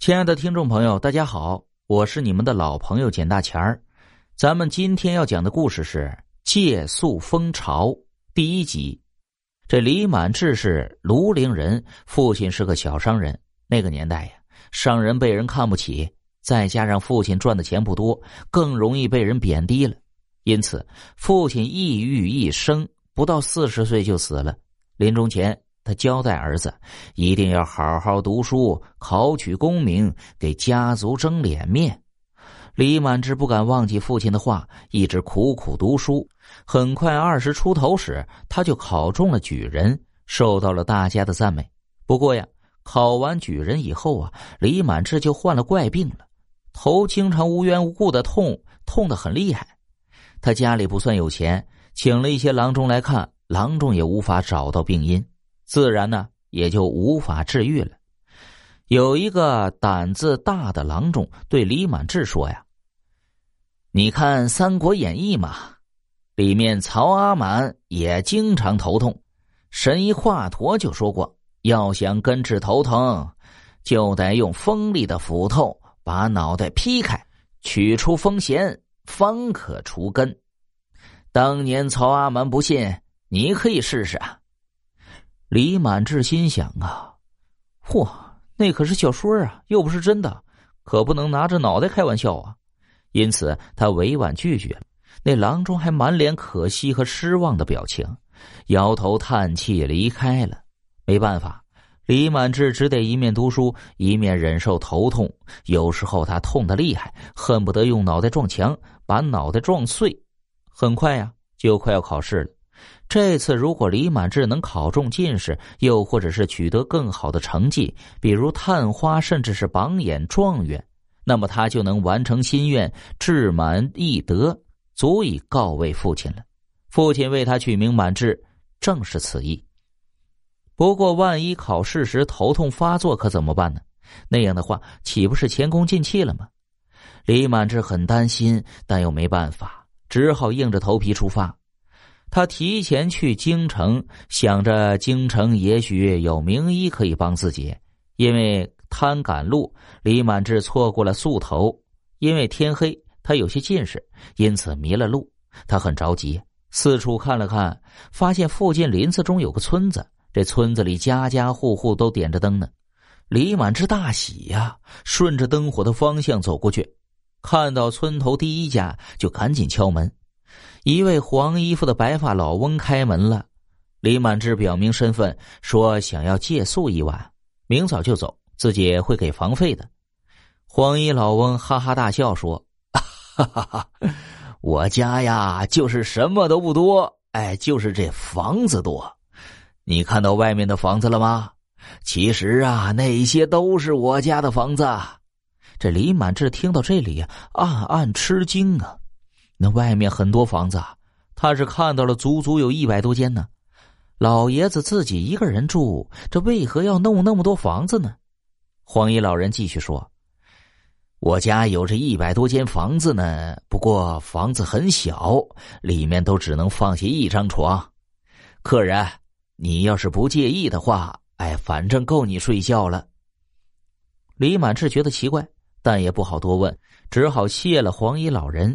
亲爱的听众朋友，大家好，我是你们的老朋友简大钱儿。咱们今天要讲的故事是《借宿蜂巢》第一集。这李满志是庐陵人，父亲是个小商人。那个年代呀，商人被人看不起，再加上父亲赚的钱不多，更容易被人贬低了。因此，父亲抑郁一生，不到四十岁就死了。临终前。他交代儿子，一定要好好读书，考取功名，给家族争脸面。李满志不敢忘记父亲的话，一直苦苦读书。很快二十出头时，他就考中了举人，受到了大家的赞美。不过呀，考完举人以后啊，李满志就患了怪病了，头经常无缘无故的痛，痛得很厉害。他家里不算有钱，请了一些郎中来看，郎中也无法找到病因。自然呢，也就无法治愈了。有一个胆子大的郎中对李满志说：“呀，你看《三国演义》嘛，里面曹阿满也经常头痛。神医华佗就说过，要想根治头疼，就得用锋利的斧头把脑袋劈开，取出风弦，方可除根。当年曹阿瞒不信，你可以试试啊。”李满志心想啊，嚯，那可是小说啊，又不是真的，可不能拿着脑袋开玩笑啊。因此，他委婉拒绝。那郎中还满脸可惜和失望的表情，摇头叹气离开了。没办法，李满志只得一面读书，一面忍受头痛。有时候他痛得厉害，恨不得用脑袋撞墙，把脑袋撞碎。很快呀，就快要考试了。这次如果李满志能考中进士，又或者是取得更好的成绩，比如探花，甚至是榜眼状元，那么他就能完成心愿，志满意得，足以告慰父亲了。父亲为他取名满志，正是此意。不过，万一考试时头痛发作，可怎么办呢？那样的话，岂不是前功尽弃了吗？李满志很担心，但又没办法，只好硬着头皮出发。他提前去京城，想着京城也许有名医可以帮自己。因为贪赶路，李满志错过了宿头。因为天黑，他有些近视，因此迷了路。他很着急，四处看了看，发现附近林子中有个村子。这村子里家家户户都点着灯呢。李满志大喜呀，顺着灯火的方向走过去，看到村头第一家，就赶紧敲门。一位黄衣服的白发老翁开门了，李满志表明身份，说想要借宿一晚，明早就走，自己会给房费的。黄衣老翁哈哈大笑说：“哈哈哈，我家呀，就是什么都不多，哎，就是这房子多。你看到外面的房子了吗？其实啊，那些都是我家的房子。”这李满志听到这里，暗暗吃惊啊。那外面很多房子，啊他是看到了足足有一百多间呢。老爷子自己一个人住，这为何要弄那么多房子呢？黄衣老人继续说：“我家有这一百多间房子呢，不过房子很小，里面都只能放下一张床。客人，你要是不介意的话，哎，反正够你睡觉了。”李满志觉得奇怪，但也不好多问，只好谢了黄衣老人。